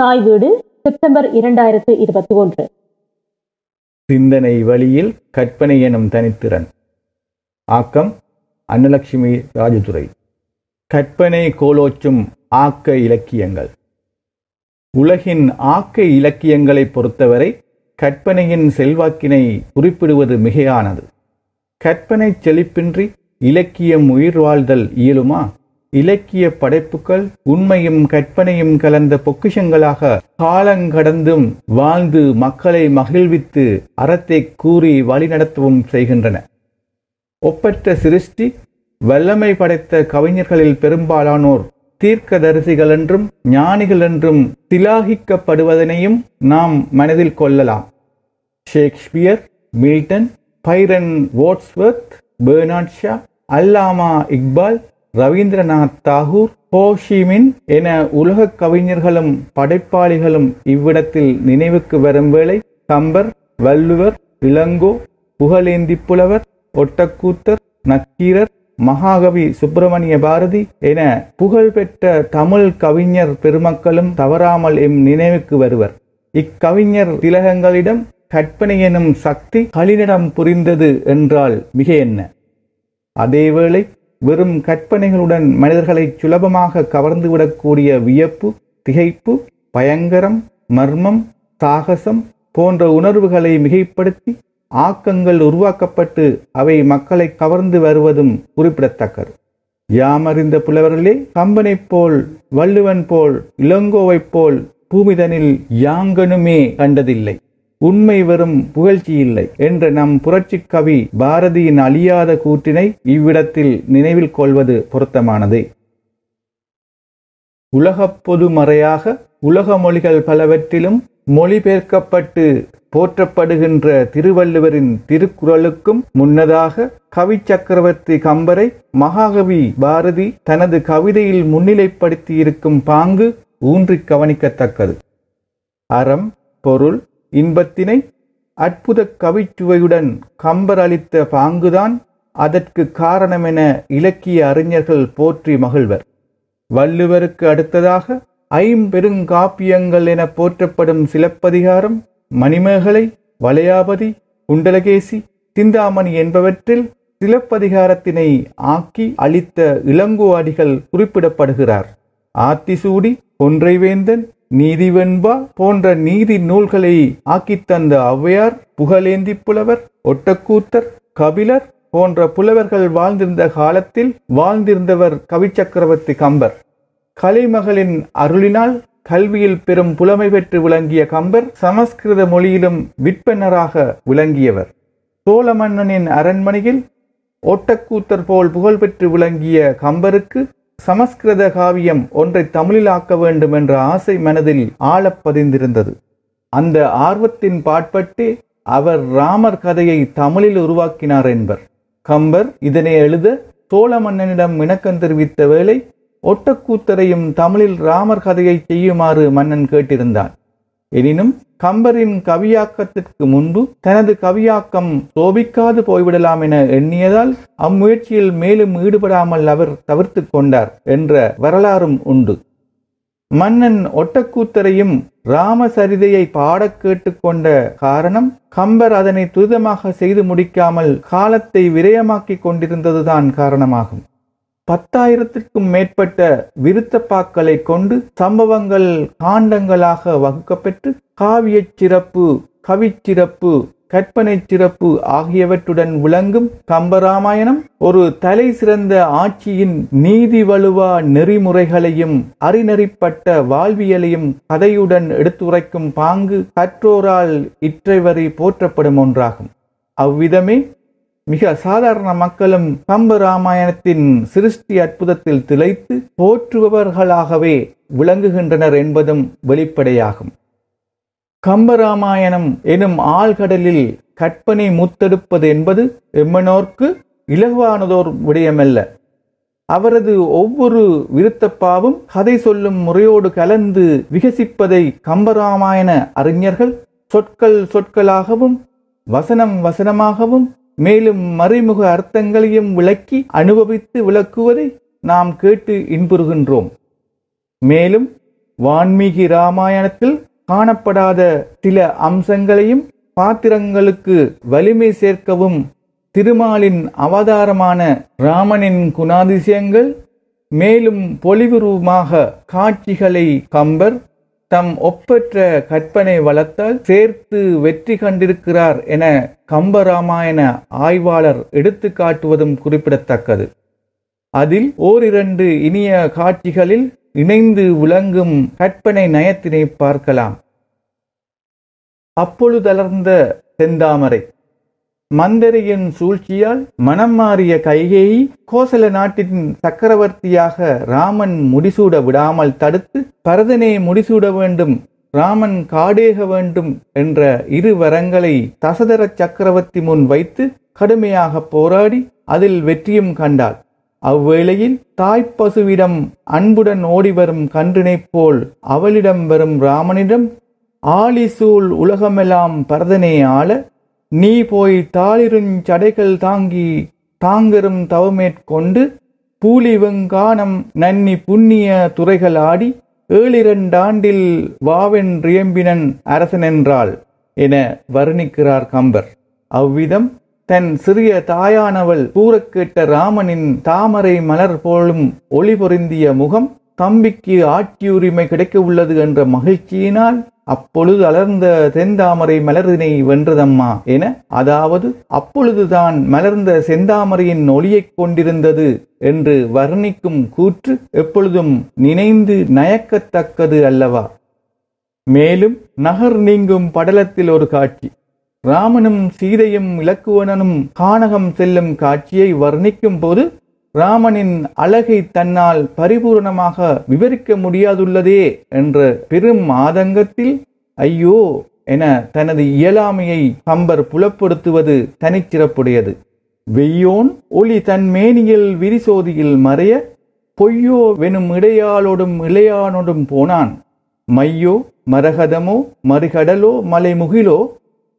தாய் வீடு செப்டம்பர் இரண்டாயிரத்து இருபத்தி ஒன்று சிந்தனை வழியில் கற்பனை எனும் தனித்திறன். ஆக்கம் அன்னலட்சுமி ராஜதுரை. கற்பனை கோலோச்சும் ஆக்க இலக்கியங்கள். உலகின் ஆக்க இலக்கியங்களை பொறுத்தவரை கற்பனையின் செல்வாக்கினை குறிப்பிடுவது மிகையானது. கற்பனை செழிப்பின்றி இலக்கியம் உயிர் வாழ்தல் இயலுமா? இலக்கிய படைப்புகள் உண்மையும் கற்பனையும் கலந்த பொக்கிஷங்களாக காலங்கடந்தும் வாழ்ந்து மக்களை மகிழ்வித்து அறத்தை கூறி வழிநடத்தவும் செய்கின்றன. ஒப்பற்ற சிருஷ்டி வல்லமை படைத்த கவிஞர்களில் பெரும்பாலானோர் தீர்க்கதரிசிகள் என்றும் ஞானிகள் என்றும் திலாகிக்கப்படுவதனையும் நாம் மனதில் கொள்ளலாம். Shakespeare Milton Byron Wordsworth Bernard Shaw Allama Iqbal Rabindranath Tagore Ho Chi Minh என உலக கவிஞர்களும் படைப்பாளிகளும் இவ்விடத்தில் நினைவுக்கு வரும் வேளை கம்பர் வள்ளுவர் இளங்கோ புகழேந்தி புலவர் ஒட்டக்கூத்தர் நக்கீரர் மகாகவி சுப்பிரமணிய பாரதி என புகழ்பெற்ற தமிழ் கவிஞர் பெருமக்களும் தவறாமல் எம் நினைவுக்கு வருவர். இக்கவிஞர் திலகங்களிடம் கற்பனை எனும் சக்தி களினிடம் புரிந்தது என்றால் மிக என்ன? அதேவேளை வெறும் கற்பனைகளுடன் மனிதர்களை சுலபமாக கவர்ந்துவிடக்கூடிய வியப்பு திகைப்பு பயங்கரம் மர்மம் சாகசம் போன்ற உணர்வுகளை மிகைப்படுத்தி ஆக்கங்கள் உருவாக்கப்பட்டு அவை மக்களை கவர்ந்து வருவதும் குறிப்பிடத்தக்கது. யாமறிந்த புலவர்களே கம்பனைப் போல் வள்ளுவன் போல் இளங்கோவைப் போல் பூமிதனில் யாங்கனுமே கண்டதில்லை. உண்மை வெறும் புகழ்ச்சி இல்லை என்ற நம் புரட்சி கவி பாரதியின் அழியாத கூற்றினை இவ்விடத்தில் நினைவில் கொள்வது பொருத்தமானதே. உலகப் பொதுமறையாக உலக மொழிகள் பலவற்றிலும் மொழிபெயர்க்கப்பட்டு போற்றப்படுகின்ற திருவள்ளுவரின் திருக்குறளுக்கும் முன்னதாக கவி சக்கரவர்த்தி கம்பரை மகாகவி பாரதி தனது கவிதையில் முன்னிலைப்படுத்தியிருக்கும் பாங்கு ஊன்றி கவனிக்கத்தக்கது. அறம் பொருள் இன்பத்தினை அற்புத கவிச்சுவையுடன் கம்பர் அளித்த பாங்குதான் அதற்கு காரணமென இலக்கிய அறிஞர்கள் போற்றி மகிழ்வர். வள்ளுவருக்கு அடுத்ததாக ஐம்பெருங்காப்பியங்கள் என போற்றப்படும் சிலப்பதிகாரம் மணிமேகலை வளையாபதி குண்டலகேசி சிந்தாமணி என்பவற்றில் சிலப்பதிகாரத்தினை ஆக்கி அளித்த இளங்கோ அடிகள் குறிப்பிடப்படுகிறார். ஆத்திசூடி கொன்றைவேந்தன் நீதிவெண்பா போன்ற நீதி நூல்களை ஆக்கித் தந்த ஔவையார் புகழேந்தி புலவர் ஒட்டக்கூத்தர் கபிலர் போன்ற புலவர்கள் வாழ்ந்திருந்த காலத்தில் வாழ்ந்திருந்தவர் கவிச்சக்கரவர்த்தி கம்பர். கலைமகளின் அருளினால் கல்வியில் பெரும் புலமை பெற்று விளங்கிய கம்பர் சமஸ்கிருத மொழியிலும் விற்பனராக விளங்கியவர். சோழ மன்னனின் அரண்மனையில் ஒட்டக்கூத்தர் போல் புகழ்பெற்று விளங்கிய கம்பருக்கு சமஸ்கிருத காவியம் ஒன்றை தமிழில் ஆக்க வேண்டும் என்ற ஆசை மனதில் ஆழப் பதிந்திருந்தது. அந்த ஆர்வத்தின் பாட்பட்டு அவர் ராமர் கதையை தமிழில் உருவாக்கினார் என்பர். கம்பர் இதனை எழுத சோழ மன்னனிடம் இணக்கம் தெரிவித்த வேளை ஒட்டக்கூத்தரையும் தமிழில் ராமர் கதையை செய்யுமாறு மன்னன் கேட்டிருந்தான். எனினும் கம்பரின் கவியாக்கத்திற்கு முன்பு தனது கவியாக்கம் சோபிக்காது போய்விடலாம் என எண்ணியதால் அம்முயற்சியில் மேலும் ஈடுபடாமல் அவர் தவிர்த்து கொண்டார் என்ற வரலாறும் உண்டு. மன்னன் ஒட்டக்கூத்தரையும் ராமசரிதையை பாடக் கேட்டுக்கொண்ட காரணம் கம்பர் அதனை துரிதமாக செய்து முடிக்காமல் காலத்தை விரயமாக்கிக் கொண்டிருந்ததுதான் காரணமாகும். பத்தாயிரத்திற்கும் மேற்பட்ட விருத்தப்பாக்களை கொண்டு சம்பவங்கள் காண்டங்களாக வகுக்கப்பெற்று காவியச் சிறப்பு கவிச்சிறப்பு கற்பனை சிறப்பு ஆகியவற்றுடன் விளங்கும் கம்பராமாயணம் ஒரு தலை சிறந்த ஆட்சியின் நீதி வலுவா நெறிமுறைகளையும் அறிநெறிப்பட்ட வாழ்வியலையும் கதையுடன் எடுத்துரைக்கும் பாங்கு கற்றோரால் இற்றைவரை போற்றப்படும் ஒன்றாகும். அவ்விதமே மிக சாதாரண மக்களும் கம்ப ராமாயணத்தின் சிருஷ்டி அற்புதத்தில் திளைத்து போற்றுபவர்களாகவே விளங்குகின்றனர் என்பதும் வெளிப்படையாகும். கம்பராமாயணம் எனும் ஆழ்கடலில் கற்பனை முத்தெடுப்பது என்பது எம்மனோர்க்கு இலகுவானதோர் விடயமல்ல. அவரது ஒவ்வொரு விருத்தப்பாவும் கதை சொல்லும் முறையோடு கலந்து விகசிப்பதை கம்பராமாயண அறிஞர்கள் சொற்கள் சொற்களாகவும் வசனம் வசனமாகவும் மேலும் மறைமுக அர்த்தங்களையும் விளக்கி அனுபவித்து விளக்குவதை நாம் கேட்டு இன்புறுகின்றோம். மேலும் வான்மீகி ராமாயணத்தில் காணப்படாத சில அம்சங்களையும் பாத்திரங்களுக்கு வலிமை சேர்க்கவும் திருமாலின் அவதாரமான ராமனின் குணாதிசயங்கள் மேலும் பொலிவுருவமாக காட்சிகளை கம்பர் தம் ஒப்பற்ற கற்பனை வளத்தால் சேர்த்து வெற்றி கண்டிருக்கிறார் என கம்பராமாயண ஆய்வாளர் எடுத்து காட்டுவதும் குறிப்பிடத்தக்கது. அதில் ஓரிரண்டு இனிய காட்சிகளில் இணைந்து விளங்கும் கற்பனை நயத்தினை பார்க்கலாம். அப்பொழுதலர்ந்த செந்தாமரை. மந்தரையின் சூழ்ச்சியால் மனம் மாறிய கைகேயி கோசல நாட்டின் சக்கரவர்த்தியாக ராமன் முடிசூட விடாமல் தடுத்து பரதனை முடிசூட வேண்டும் ராமன் காடேக வேண்டும் என்ற இரு வரங்களை தசதர சக்கரவர்த்தி முன் வைத்து கடுமையாக போராடி அதில் வெற்றியும் கண்டாள். அவ்வேளையில் தாய்ப்பசுவிடம் அன்புடன் ஓடிவரும் கன்றினைப் போல் அவளிடம் வரும் ராமனிடம் ஆலிசூல் உலகமெல்லாம் பரதனே ஆள நீ போய் தாளிருஞ் சடைகள் தாங்கி தாங்கரும் தவமேற்கொண்டு பூலி வெங்கானம் நன்னி புண்ணிய துறைகள் ஆடி ஏழிரண்டாண்டில் வாவென்றியம்பினன் அரசனென்றாள் என வர்ணிக்கிறார் கம்பர். அவ்விதம் தன் சிறிய தாயானவள் கூறக்கேட்ட ராமனின் தாமரை மலர் போலும் ஒளி பொருந்திய முகம் தம்பிக்கு ஆட்சியுரிமை கிடைக்க உள்ளது என்ற மகிழ்ச்சியினால் அப்பொழுது அலர்ந்த செந்தாமரை மலரினை வென்றதம்மா என அதாவது அப்பொழுதுதான் மலர்ந்த செந்தாமரையின் ஒளியைக் கொண்டிருந்தது என்று வர்ணிக்கும் கூற்று எப்பொழுதும் நினைந்து நயக்கத்தக்கது அல்லவா? மேலும் நகர் நீங்கும் படலத்தில் ஒரு காட்சி. ராமனும் சீதையும் இலக்குவனனும் கானகம் செல்லும் காட்சியை வர்ணிக்கும் போது ராமனின் அழகை தன்னால் பரிபூரணமாக விவரிக்க முடியாதுள்ளதே என்ற பெரும் ஆதங்கத்தில் ஐயோ என தனது இயலாமையை கம்பர் புலப்படுத்துவது தனிச்சிறப்புடையது. வெய்யோன் ஒளி தன் மேனியில் விரிசோதியில் மறைய பொய்யோ வெனும் இடையாளோடும் இளையானோடும் போனான். மையோ மரகதமோ மறுகடலோ மலைமுகிலோ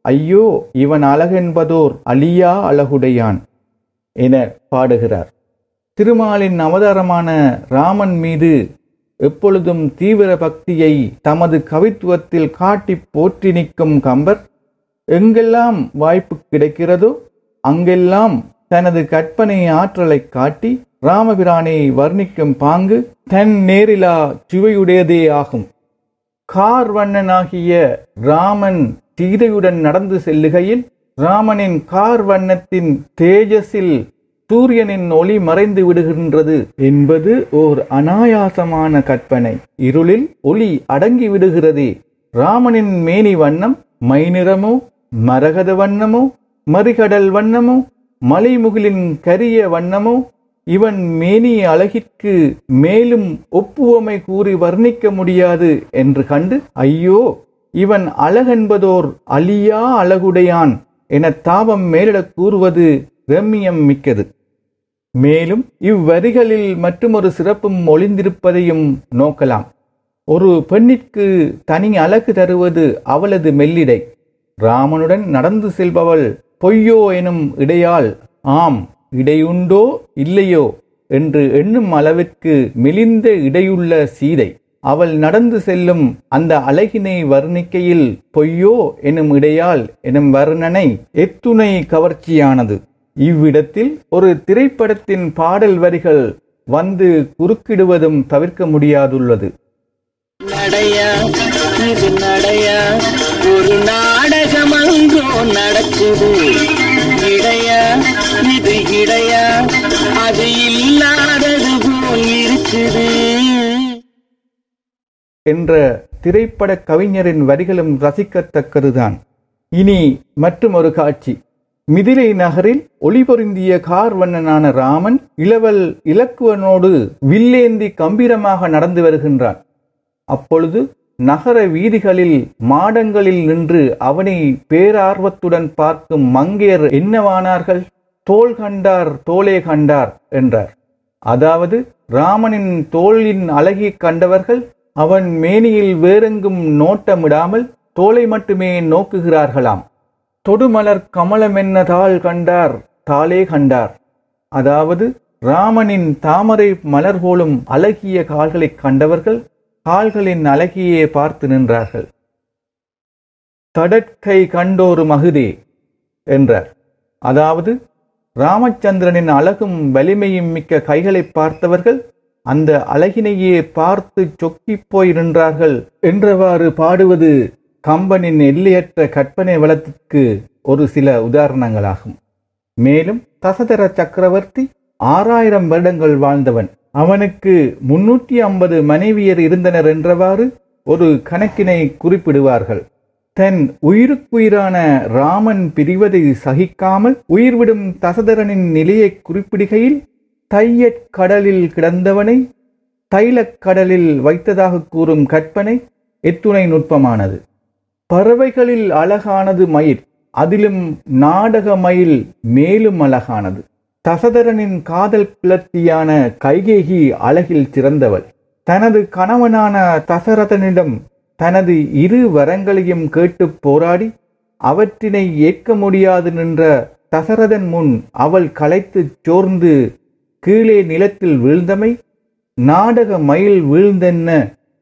ஐயோ இவன் அழகென்பதோர் அழியா அழகுடையான் என பாடுகிறார். திருமாலின் அவதாரமான ராமன் மீது எப்பொழுதும் தீவிர பக்தியை தமது கவித்துவத்தில் காட்டி போற்றி நிற்கும் கம்பர் எங்கெல்லாம் வாய்ப்பு கிடைக்கிறதோ அங்கெல்லாம் தனது கற்பனை ஆற்றலை காட்டி ராமபிரானை வர்ணிக்கும் பாங்கு தன் நேரிலா சுவையுடையதே ஆகும். கார் வண்ணனாகிய ராமன் சீதையுடன் நடந்து செல்லுகையில் ராமனின் கார் வண்ணத்தின் தேஜஸில் சூரியனின் ஒளி மறைந்து விடுகின்றது என்பது ஓர் அனாயாசமான கற்பனை. இருளில் ஒளி அடங்கி விடுகிறதே. ராமனின் மேனி வண்ணம் மைநிறமோ மரகத வண்ணமோ மறிகடல் வண்ணமோ மலைமுகிலின் கரிய வண்ணமோ இவன் மேனி அழகிற்கு மேலும் ஒப்புவமை கூறி வர்ணிக்க முடியாது என்று கண்டு ஐயோ இவன் அழகென்பதோர் அழியா அழகுடையான் என தாபம் மேலிடக் கூறுவது ரம்மியம் மிக்கது. மேலும் இவ்வரிகளில் மற்றுமொரு சிறப்பும் ஒளிந்திருப்பதையும் நோக்கலாம். ஒரு பெண்ணிற்கு தனி அழகு தருவது அவளது மெல்லிடை. ராமனுடன் நடந்து செல்பவள் பொய்யோ எனும் இடையால் ஆம் இடையுண்டோ இல்லையோ? என்று எண்ணும் அளவிற்கு மெலிந்த இடையுள்ள சீதை. அவள் நடந்து செல்லும் அந்த அழகினை வர்ணிக்கையில் பொய்யோ எனும் இடையால் எனும் வர்ணனை எத்துணை கவர்ச்சியானது. இவ்விடத்தில் ஒரு திரைப்படத்தின் பாடல் வரிகள் வந்து குறுக்கிடுவதும் தவிர்க்க முடியாதுள்ளது. நடையா இது நடையா ஒரு நாடகம் அங்கோ நடக்குது. இடையா இது இடையா அது இல்லாதது போல் இருக்குது. என்ற திரைப்பட கவிஞரின் வரிகளும் ரசிக்கத்தக்கதுதான். இனி மற்றும் ஒரு காட்சி. மிதிலை நகரில் ஒளிபொருந்திய கார் வண்ணனான ராமன் இளவல் இலக்குவனோடு வில்லேந்தி கம்பீரமாக நடந்து வருகின்றான். அப்பொழுது நகர வீதிகளில் மாடங்களில் நின்று அவனை பேரார்வத்துடன் பார்க்கும் மங்கையர் என்னவானார்கள்? தோல் கண்டார் தோலே கண்டார் என்றார். அதாவது ராமனின் தோளின் அழகி கண்டவர்கள் அவன் மேனியில் வேறெங்கும் நோட்டமிடாமல் தோலை மட்டுமே நோக்குகிறார்களாம். தொடுமலர் கமலமென்னதால் கண்டார் தாளே கண்டார். அதாவது ராமனின் தாமரை மலர் போலும் அழகிய கால்களைக் கண்டவர்கள் கால்களின் அழகியே பார்த்து நின்றார்கள். தடற்கை கண்டோரு மகுதே என்றார். அதாவது ராமச்சந்திரனின் அழகும் வலிமையும் மிக்க கைகளை பார்த்தவர்கள் அந்த அழகினையே பார்த்து சொக்கிப் போய் நின்றார்கள் என்றவாறு பாடுவது கம்பனின் எல்லையற்ற கற்பனை வளத்திற்கு ஒரு சில உதாரணங்களாகும். மேலும் தசதர சக்கரவர்த்தி ஆறாயிரம் வருடங்கள் வாழ்ந்தவன். அவனுக்கு முன்னூற்றி ஐம்பது மனைவியர் இருந்தனர் என்றவாறு ஒரு கணக்கினை குறிப்பிடுவார்கள். தன் உயிருக்குயிரான ராமன் பிரிவதை சகிக்காமல் உயிர்விடும் தசதரனின் நிலையை குறிப்பிடுகையில் தையற் கடலில் கிடந்தவனை தைலக் கடலில் வைத்ததாக கூறும் கற்பனை எத்துணை நுட்பமானது. பறவைகளில் அழகானது மயில் அதிலும் நாடக மயில் மேலும் அழகானது. தசதரனின் காதல் கிளர்த்தியான கைகேகி அழகில் சிறந்தவள். தனது கணவனான தசரதனிடம் தனது இரு வரங்களையும் கேட்டு போராடி அவற்றினை ஏற்க முடியாது நின்ற தசரதன் முன் அவள் களைத்துச் சோர்ந்து கீழே நிலத்தில் வீழ்ந்தமை நாடக மயில் வீழ்ந்தென்ன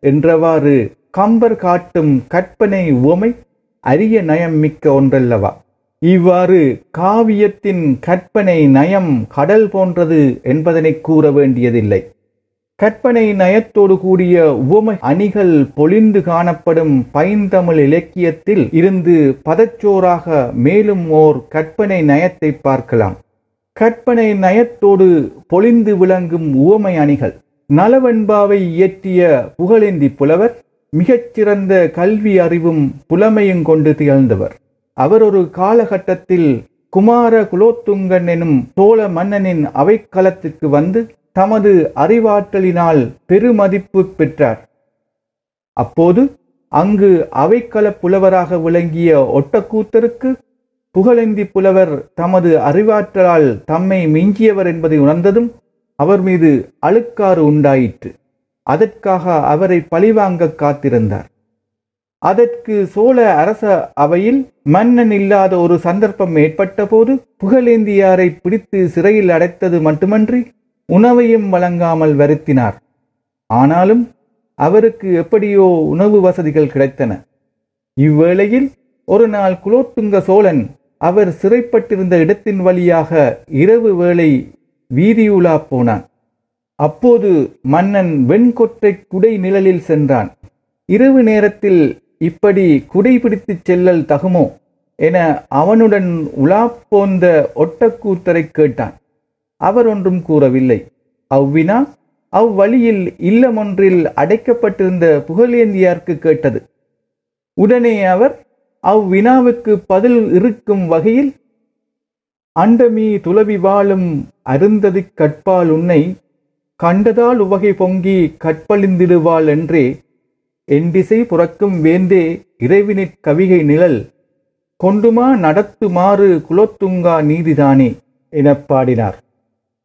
என்றவாறு கம்பர் காட்டும் கற்பனை உவமை அரிய நயம் மிக்க ஒன்றல்லவா? இவ்வாறு காவியத்தின் கற்பனை நயம் கடல் போன்றது என்பதனை கூற வேண்டியதில்லை. கற்பனை நயத்தோடு கூடிய உவமை அணிகள் பொழிந்து காணப்படும் பைந்தமிழ் இலக்கியத்தில் இருந்து பதச்சோறாக மேலும் ஓர் கற்பனை நயத்தை பார்க்கலாம். கற்பனை நயத்தோடு பொழிந்து விளங்கும் உவமை அணிகள். நலவெண்பாவை இயற்றிய புகழேந்தி புலவர் மிகச்சிறந்த கல்வி அறிவும் புலமையும் கொண்டு திகழ்ந்தவர். அவர் ஒரு காலகட்டத்தில் குமார குலோத்துங்கன் எனும் சோழ மன்னனின் அவைக்களத்திற்கு வந்து தமது அறிவாற்றலினால் பெருமதிப்பு பெற்றார். அப்போது அங்கு அவைக்கள புலவராக விளங்கிய ஒட்டக்கூத்தருக்கு புகழேந்தி புலவர் தமது அறிவாற்றலால் தம்மை மிஞ்சியவர் என்பதை உணர்ந்ததும் அவர் மீது அழுக்காறு உண்டாயிற்று. அதற்காக அவரை பழிவாங்க காத்திருந்தார். அதற்கு சோழ அரச அவையில் மன்னன் இல்லாத ஒரு சந்தர்ப்பம் ஏற்பட்டபோது புகழேந்தியாரை பிடித்து சிறையில் அடைத்தது மட்டுமன்றி உணவையும் வழங்காமல் வருத்தினார். ஆனாலும் அவருக்கு எப்படியோ உணவு வசதிகள் கிடைத்தன. இவ்வேளையில் ஒரு நாள் குலோத்துங்க சோழன் அவர் சிறைப்பட்டிருந்த இடத்தின் வழியாக இரவு வேளை வீதியுலா போனான். அப்போது மன்னன் வெண்கொற்றை குடை நிழலில் சென்றான். இரவு நேரத்தில் இப்படி குடை பிடித்துச் செல்லல் தகுமோ? என அவனுடன் உலா போந்த ஒட்டக்கூத்தரை கேட்டான். அவர் ஒன்றும் கூறவில்லை. அவ்வினா அவ்வழியில் இல்லம் ஒன்றில் அடைக்கப்பட்டிருந்த புகழேந்தியார்க்கு கேட்டது. உடனே அவர் அவ்வினாவுக்கு பதில் இருக்கும் வகையில் அண்டமீ துளவி வாழும் அருந்ததி கற்பால் உன்னை கண்டதால் உவகை பொங்கி கற்பழிந்திடுவாள் என்றே எண்டிசை புறக்கும் வேந்தே இறைவினிற் கவிகை நிழல் கொண்டுமா நடத்துமாறு குலோத்துங்கா நீதிதானே எனப் பாடினார்.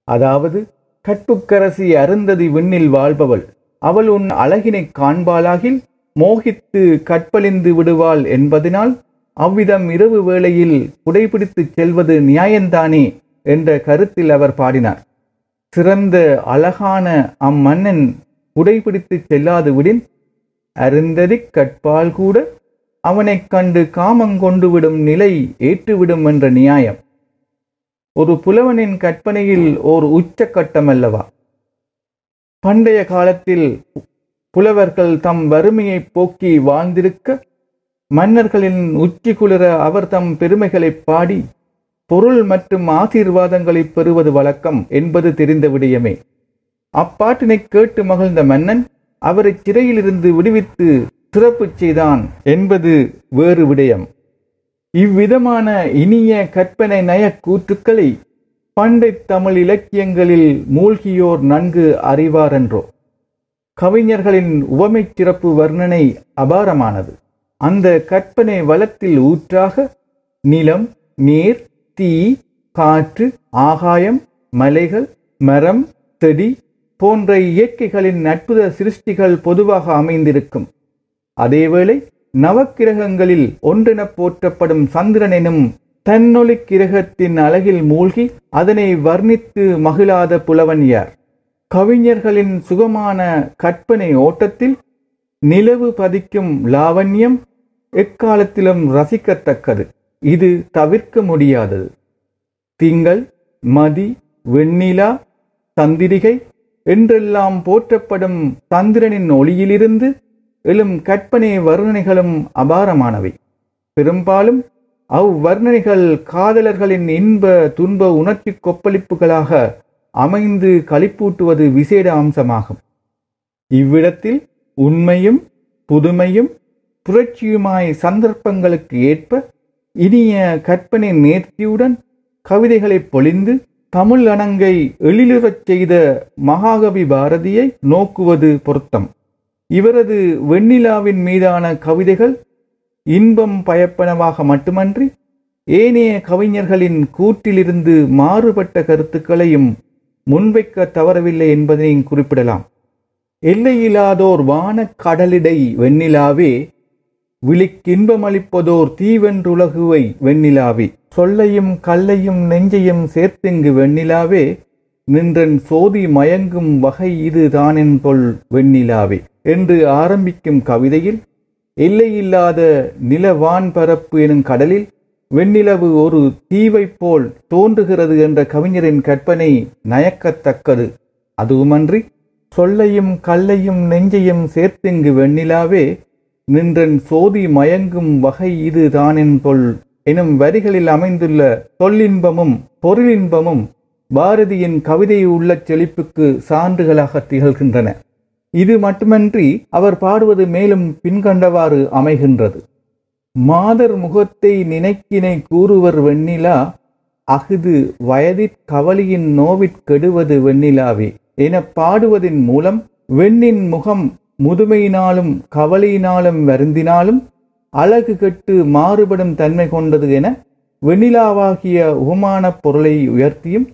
அதாவது கற்புக்கரசி அருந்ததி விண்ணில் வாழ்பவள் அவள் உன் அழகினைக் காண்பாளாகில் மோகித்து கற்பழிந்து விடுவாள் என்பதனால் அவ்விதம் இரவு வேளையில் குடைபிடித்துச் செல்வது நியாயந்தானே என்ற கருத்தில் அவர் பாடினார். சிறந்த அழகான அம்மன்னன் உடைபிடித்து செல்லாது விடின் அருந்ததிக் கற்பால் கூட அவனைக் கண்டு காமங்கொண்டு விடும் நிலை ஏற்றுவிடும் என்ற நியாயம். ஒரு புலவனின் கற்பனையில் ஓர் உச்சக்கட்டம் அல்லவா பண்டைய காலத்தில் புலவர்கள் தம் வறுமையை போக்கி வாழ்ந்திருக்க மன்னர்களின் உச்சி குளிர அவர் தம் பெருமைகளை பாடி பொருள் மற்றும் ஆசீர்வாதங்களை பெறுவது வழக்கம் என்பது தெரிந்த விடயமே. அப்பாட்டினை கேட்டு மகிழ்ந்த மன்னன் அவரை சிறையிலிருந்து விடுவித்து சிறப்பு செய்தான் என்பது வேறு விடயம். இவ்விதமான இனிய கற்பனை நய கூற்றுக்களை பண்டை தமிழ் இலக்கியங்களில் மூழ்கியோர் நன்கு அறிவாரென்றோ. கவிஞர்களின் உவமை சிறப்பு வர்ணனை அபாரமானது. அந்த கற்பனை வளத்தில் ஊற்றாக நிலம் நீர் தீ காற்று ஆகாயம் மலைகள் மரம் செடி போன்ற இயற்கைகளின் அற்புத சிருஷ்டிகள் பொதுவாக அமைந்திருக்கும். அதேவேளை நவக்கிரகங்களில் ஒன்றெனப் போற்றப்படும் சந்திரன் எனும் தன்னொளி கிரகத்தின் அழகில் மூழ்கி அதனை வர்ணித்து மகிழாத புலவன் யார்? கவிஞர்களின் சுகமான கற்பனை ஓட்டத்தில் நிலவு பதிக்கும் லாவண்யம் எக்காலத்திலும் ரசிக்கத்தக்கது. இது தவிர்க்க முடியாதது. திங்கள் மதி வெண்ணிலா சந்திரிகை என்றெல்லாம் போற்றப்படும் சந்திரனின் ஒளியிலிருந்து எழும் கற்பனை வர்ணனைகளும் அபாரமானவை. பெரும்பாலும் அவ்வர்ணனைகள் காதலர்களின் இன்ப துன்ப உணர்ச்சி கொப்பளிப்புகளாக அமைந்து களிப்பூட்டுவது விசேட அம்சமாகும். இவ்விடத்தில் உண்மையும் புதுமையும் புரட்சியுமாய் சந்தர்ப்பங்களுக்கு ஏற்ப இனிய கற்பனை நேர்த்தியுடன் கவிதைகளை பொழிந்து தமிழ் அணங்கை எழிலுறச் செய்த மகாகவி பாரதியை நோக்குவது பொருத்தம். இவரது வெண்ணிலாவின் மீதான கவிதைகள் இன்பம் பயப்பனவாக மட்டுமன்றி ஏனைய கவிஞர்களின் கூற்றிலிருந்து மாறுபட்ட கருத்துக்களையும் முன்வைக்க தவறவில்லை என்பதையும் குறிப்பிடலாம். எல்லையில்லாதோர் வான கடலிடை வெண்ணிலாவே விழிக்கின்பமளிப்பதோர் தீவென்றுலகுவை வெண்ணிலாவே. சொல்லையும் கல்லையும் நெஞ்சையும் சேர்த்திங்கு வெண்ணிலாவே. நின்றன் சோதி மயங்கும் வகை இது தானென்பொல் வெண்ணிலாவே. என்று ஆரம்பிக்கும் கவிதையில் எல்லையில்லாத நிலவான் பரப்பு எனும் கடலில் வெண்ணிலவு ஒரு தீவைப் போல் தோன்றுகிறது என்ற கவிஞரின் கற்பனை நயக்கத்தக்கது. அதுவுமன்றி சொல்லையும் கல்லையும் நெஞ்சையும் சேர்த்திங்கு வெண்ணிலாவே. நின்றன் சோதி மயங்கும் வகை இது தானென்பொல் எனும் வரிகளில் அமைந்துள்ள சொல்லின்பமும் பொருளின்பமும் பாரதியின் கவிதை உள்ள செழிப்புக்கு சான்றுகளாக திகழ்கின்றன. இது மட்டுமன்றி அவர் பாடுவது மேலும் பின்கண்டவாறு அமைகின்றது. மாதர் முகத்தை நினைக்கினை கூறுவர் வெண்ணிலா அஃது வயதிற் கவலியின் நோவிற் கெடுவது வெண்ணிலாவே என பாடுவதின் மூலம் வெண்ணின் முகம் முதுமையினாலும் கவலையினாலும் வருந்தினாலும் அழகு கெட்டு மாறுபடும் தன்மை கொண்டது என வெண்ணிலாவாகிய உபமானப் பொருளை உயர்த்தியும்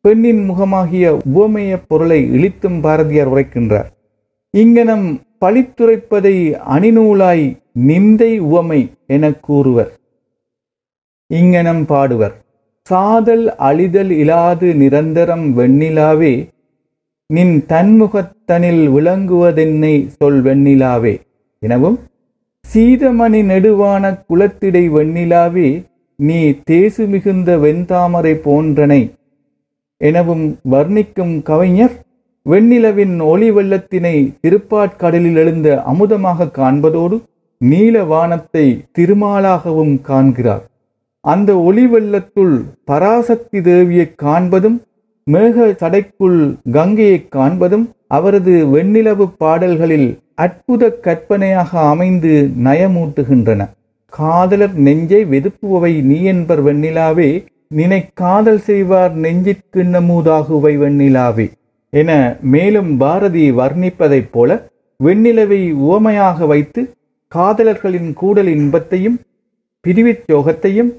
பெண்ணின் முகமாகிய உவமையப் பொருளை இழித்தும் பாரதியார் உரைக்கின்றார். இங்கனம் பழித்துரைப்பதை அணிநூலாய் நிந்தை உவமை எனக் கூறுவர். இங்கனம் பாடுவர். சாதல் அழிதல் இலாது நிரந்தரம் வெண்ணிலாவே நின் தன்முகத்தனில் விளங்குவதென்னை சொல் வெண்ணிலாவே. எனவும் சீதமணி நெடுவான குலத்திடை வெண்ணிலாவே நீ தேசு மிகுந்த வெண்தாமரை போன்றனை. எனவும் வர்ணிக்கும் கவிஞர் வெண்ணிலவின் ஒளி வெள்ளத்தினை திருப்பாட்கடலில் எழுந்த அமுதமாக காண்பதோடு நீல வானத்தை திருமாலாகவும் காண்கிறார். அந்த ஒளி வெள்ளத்துள் பராசக்தி தேவியைக் காண்பதும் மேக சடைக்குள் கங்கையைக் காண்பதும் அவரது வெண்ணிலவு பாடல்களில் அற்புத கற்பனையாக அமைந்து நயமூட்டுகின்றன. காதலர் நெஞ்சை வெதுப்புவை நீ என்பர் வெண்ணிலாவே நினை காதல் செய்வார் நெஞ்சிற்கிண்ணமூதாகுவை வெண்ணிலாவே என மேலும் பாரதி வர்ணிப்பதைப் போல வெண்ணிலவை உவமையாக வைத்து காதலர்களின் கூடல் இன்பத்தையும் பிரிவிச் சோகத்தையும்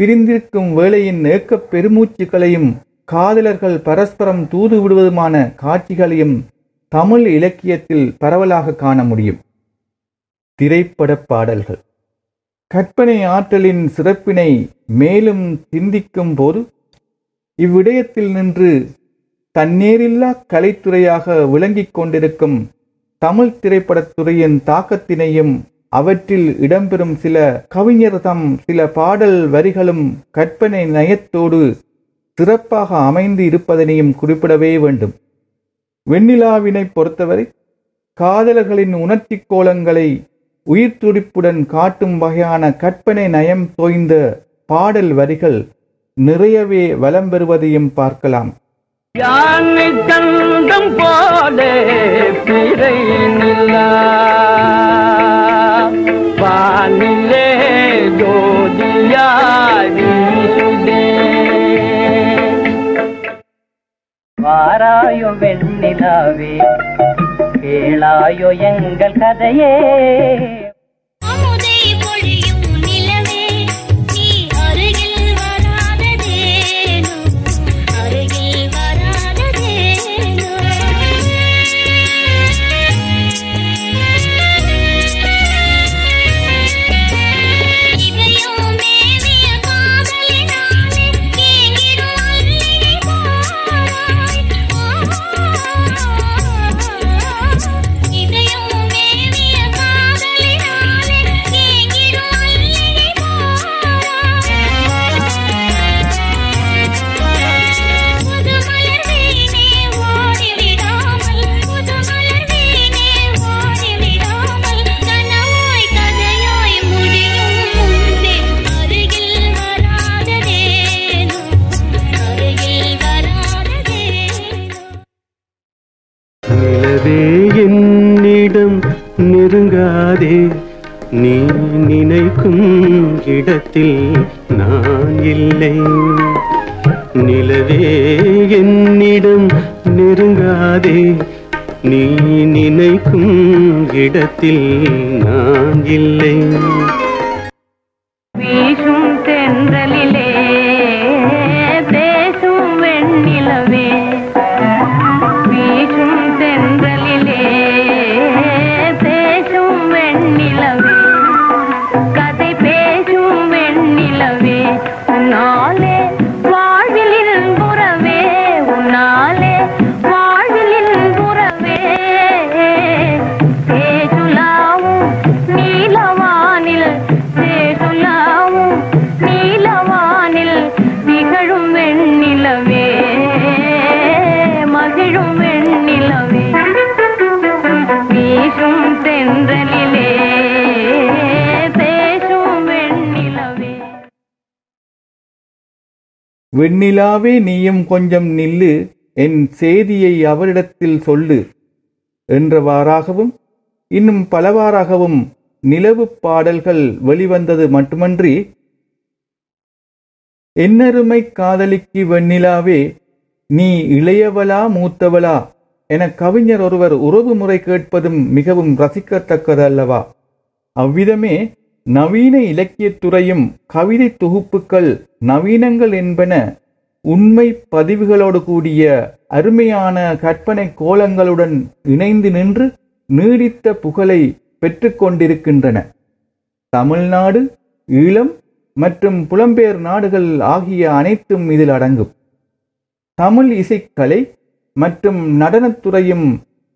பிரிந்திருக்கும் வேளையின் ஏக்கப் பெருமூச்சுக்களையும் காதலர்கள் பரஸ்பரம் தூது விடுவதுமான காட்சிகளையும் தமிழ் இலக்கியத்தில் பரவலாக காண முடியும். திரைப்பட பாடல்கள். கற்பனை ஆற்றலின் சிறப்பினை மேலும் சிந்திக்கும் போது இவ்விடயத்தில் நின்று தன்னேரில்லா கலைத்துறையாக விளங்கிக் கொண்டிருக்கும் தமிழ் திரைப்படத்துறையின் தாக்கத்தினையும் அவற்றில் இடம்பெறும் சில கவிஞர் தம் சில பாடல் வரிகளும் கற்பனை நயத்தோடு சிறப்பாக அமைந்து இருப்பதனையும் குறிப்பிடவே வேண்டும். வெண்ணிலாவினை பொறுத்தவரை காதலர்களின் உணர்ச்சி கோலங்களை உயிர் துடிப்புடன் காட்டும் வகையான கற்பனை நயம் தோய்ந்த பாடல் வரிகள் நிறையவே வலம் பெறுவதையும் பார்க்கலாம். யானை பிறை நிலா வானிலே ஜோதியாய் வாராயோ வெண்ணிலாவே கேளாயோ எங்கள் கதையே. உலகத்தில் நான் இல்லை. நிலவே என்னிடம் நெருங்காதே. நீ நினைக்கும் இடத்தில் நான் இல்லை. வெண்ணிலாவே நீயும் கொஞ்சம் நில்லு என் செய்தியை அவரிடத்தில் சொல்லு என்றவாறாகவும் இன்னும் பலவாறாகவும் நிலவு பாடல்கள் வெளிவந்தது மட்டுமன்றி என்னருமை காதலிக்கு வெண்ணிலாவே நீ இளையவளா மூத்தவளா என கவிஞர் ஒருவர் உறவு முறை கேட்பதும் மிகவும் ரசிக்கத்தக்கதல்லவா. அவ்விதமே நவீன இலக்கியத்துறையும் கவிதை தொகுப்புகள் நவீனங்கள் என்பன உண்மை பதிவுகளோடு கூடிய அருமையான கற்பனை கோலங்களுடன் இணைந்து நின்று நீடித்த புகழை பெற்றுக்கொண்டிருக்கின்றன. தமிழ்நாடு ஈழம் மற்றும் புலம்பெயர் நாடுகள் ஆகிய அனைத்தும் இதில் அடங்கும். தமிழ் இசைக்கலை மற்றும் நடனத்துறையும்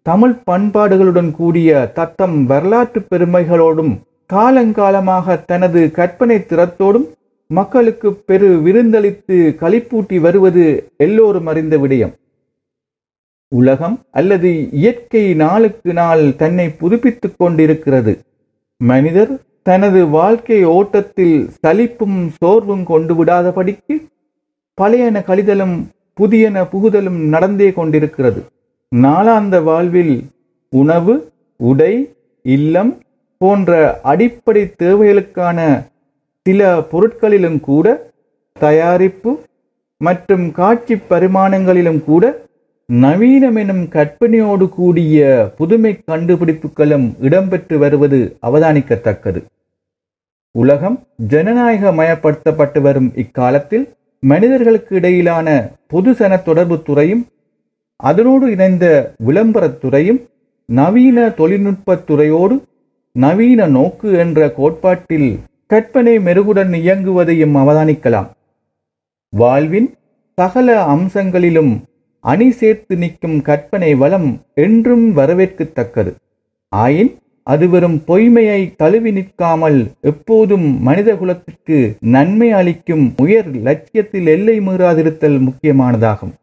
தமிழ் பண்பாடுகளுடன் கூடிய தத்தம் வரலாற்று பெருமைகளோடும் காலங்காலமாக தனது கற்பனை திறத்தோடும் மக்களுக்கு பெரு விருந்தளித்து களிப்பூட்டி வருவது எல்லோரும் அறிந்த விடயம். உலகம் அல்லது இயற்கை நாளுக்கு நாள் தன்னை புதுப்பித்துக் கொண்டிருக்கிறது. மனிதர் தனது வாழ்க்கை ஓட்டத்தில் சலிப்பும் சோர்வும் கொண்டு விடாதபடிக்கு பழையன கழிதலும் புதியன புகுதலும் நடந்தே கொண்டிருக்கிறது. நாளாந்த வாழ்வில் உணவு உடை இல்லம் போன்ற அடிப்படை தேவைகளுக்கான சில பொருட்களிலும் கூட தயாரிப்பு மற்றும் காட்சி பரிமாணங்களிலும் கூட நவீனம் எனும் கற்பனையோடு கூடிய புதுமை கண்டுபிடிப்புகளும் இடம்பெற்று வருவது அவதானிக்கத்தக்கது. உலகம் ஜனநாயக மயப்படுத்தப்பட்டு வரும் இக்காலத்தில் மனிதர்களுக்கு இடையிலான பொதுசன தொடர்பு துறையும் அதனோடு இணைந்த விளம்பரத் துறையும் நவீன தொழில்நுட்பத் துறையோடு நவீன நோக்கு என்ற கோட்பாட்டில் கற்பனை மெருகுடன் இயங்குவதையும் அவதானிக்கலாம். வாழ்வின் சகல அம்சங்களிலும் அணி சேர்த்து நிற்கும் கற்பனை வளம் என்றும் வரவேற்கத்தக்கது. ஆயின் அது வெறும் பொய்மையை தழுவி நிற்காமல் எப்போதும் மனித குலத்திற்கு நன்மை அளிக்கும் உயர் லட்சியத்தில் எல்லை மீறாதிருத்தல் முக்கியமானதாகும்.